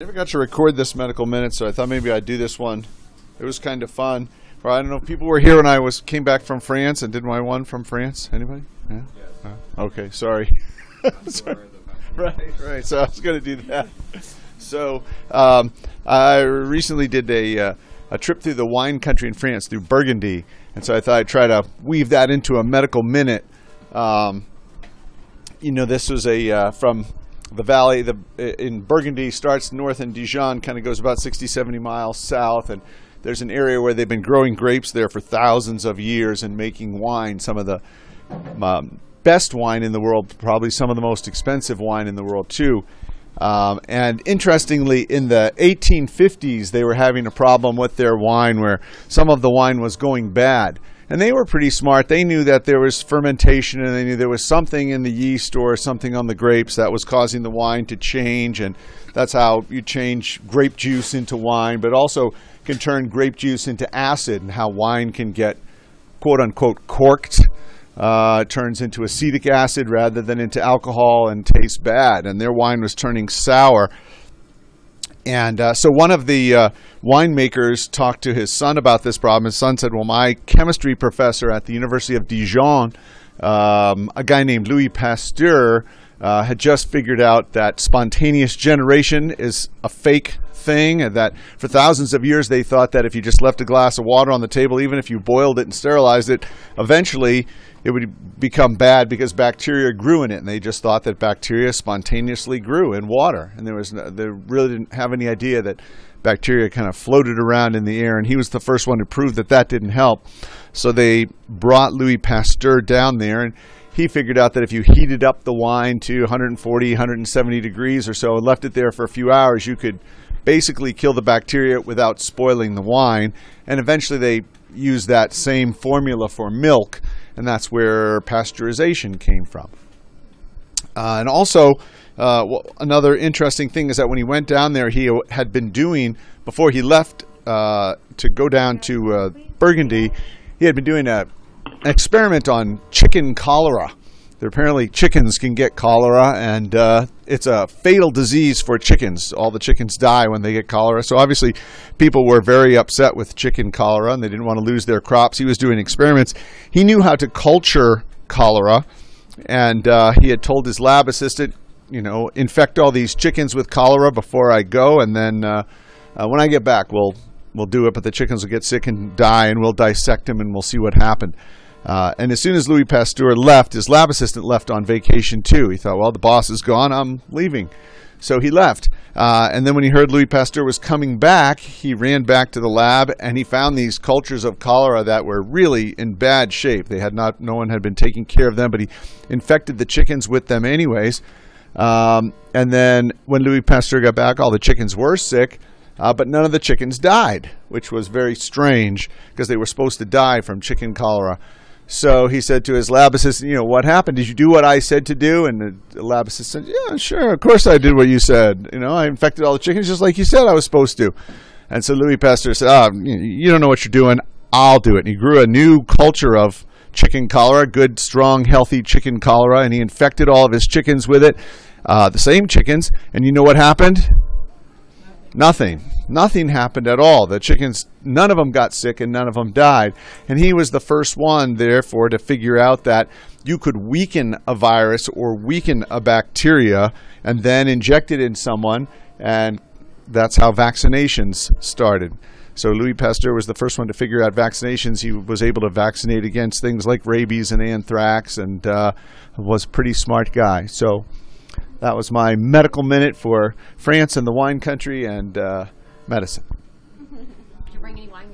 Never got to record this medical minute, so I thought maybe I'd do this one. It was kind of fun. I don't know if people were here when I was came back from France and did my one from France. Anybody? Yeah. Uh, okay, sorry. Sorry. Right, right. So I was going to do that. So um, I recently did a uh, a trip through the wine country in France through Burgundy, and so I thought I'd try to weave that into a medical minute. Um, you know, this was a uh, from the valley the in Burgundy starts north in Dijon, kind of goes about 60, 70 miles south, and there's an area where they've been growing grapes there for thousands of years and making wine. Some of the um, best wine in the world, probably some of the most expensive wine in the world too. Um, and interestingly, in the 1850s, they were having a problem with their wine where some of the wine was going bad. And they were pretty smart. They knew that there was fermentation and they knew there was something in the yeast or something on the grapes that was causing the wine to change. And that's how you change grape juice into wine, but also can turn grape juice into acid and how wine can get quote unquote corked. Uh, turns into acetic acid rather than into alcohol and tastes bad. And their wine was turning sour. And uh, so one of the uh, winemakers talked to his son about this problem. His son said, Well, my chemistry professor at the University of Dijon, um, a guy named Louis Pasteur, uh, had just figured out that spontaneous generation is a fake thing, that for thousands of years they thought that if you just left a glass of water on the table, even if you boiled it and sterilized it, eventually it would become bad because bacteria grew in it, and they just thought that bacteria spontaneously grew in water, and there was no, they really didn't have any idea that bacteria kind of floated around in the air, and he was the first one to prove that that didn't help. So they brought Louis Pasteur down there, and he figured out that if you heated up the wine to 140, 170 degrees or so, and left it there for a few hours, you could basically kill the bacteria without spoiling the wine. And eventually they used that same formula for milk and that's where pasteurization came from. Uh, and also, uh, another interesting thing is that when he went down there, he had been doing before he left uh, to go down to uh, Burgundy. He had been doing a, an experiment on chicken cholera. There apparently chickens can get cholera, and uh, it's a fatal disease for chickens. All the chickens die when they get cholera. So obviously, people were very upset with chicken cholera, and they didn't want to lose their crops. He was doing experiments. He knew how to culture cholera, and uh, he had told his lab assistant, you know, infect all these chickens with cholera before I go, and then uh, uh when I get back, we'll we'll do it. But the chickens will get sick and die, and we'll dissect them, and we'll see what happened. Uh, and as soon as Louis Pasteur left, his lab assistant left on vacation too. He thought, well, the boss is gone, I'm leaving. So he left. Uh, and then when he heard Louis Pasteur was coming back, he ran back to the lab and he found these cultures of cholera that were really in bad shape. They had not, no one had been taking care of them, but he infected the chickens with them anyways. Um, and then when Louis Pasteur got back, all the chickens were sick. Uh, but none of the chickens died, which was very strange because they were supposed to die from chicken cholera. So he said to his lab assistant, you know, what happened? Did you do what I said to do? And the lab assistant, said, yeah, sure, of course I did what you said. You know, I infected all the chickens just like you said I was supposed to. And so Louis Pasteur said, oh, you don't know what you're doing. I'll do it. And he grew a new culture of chicken cholera, good, strong, healthy chicken cholera, and he infected all of his chickens with it, uh, the same chickens. And you know what happened? Nothing. Nothing happened at all. The chickens, none of them got sick and none of them died. And he was the first one, therefore, to figure out that you could weaken a virus or weaken a bacteria and then inject it in someone. And that's how vaccinations started. So Louis Pasteur was the first one to figure out vaccinations. He was able to vaccinate against things like rabies and anthrax and uh, was a pretty smart guy. So that was my medical minute for France and the wine country and uh, medicine. Did you bring any wine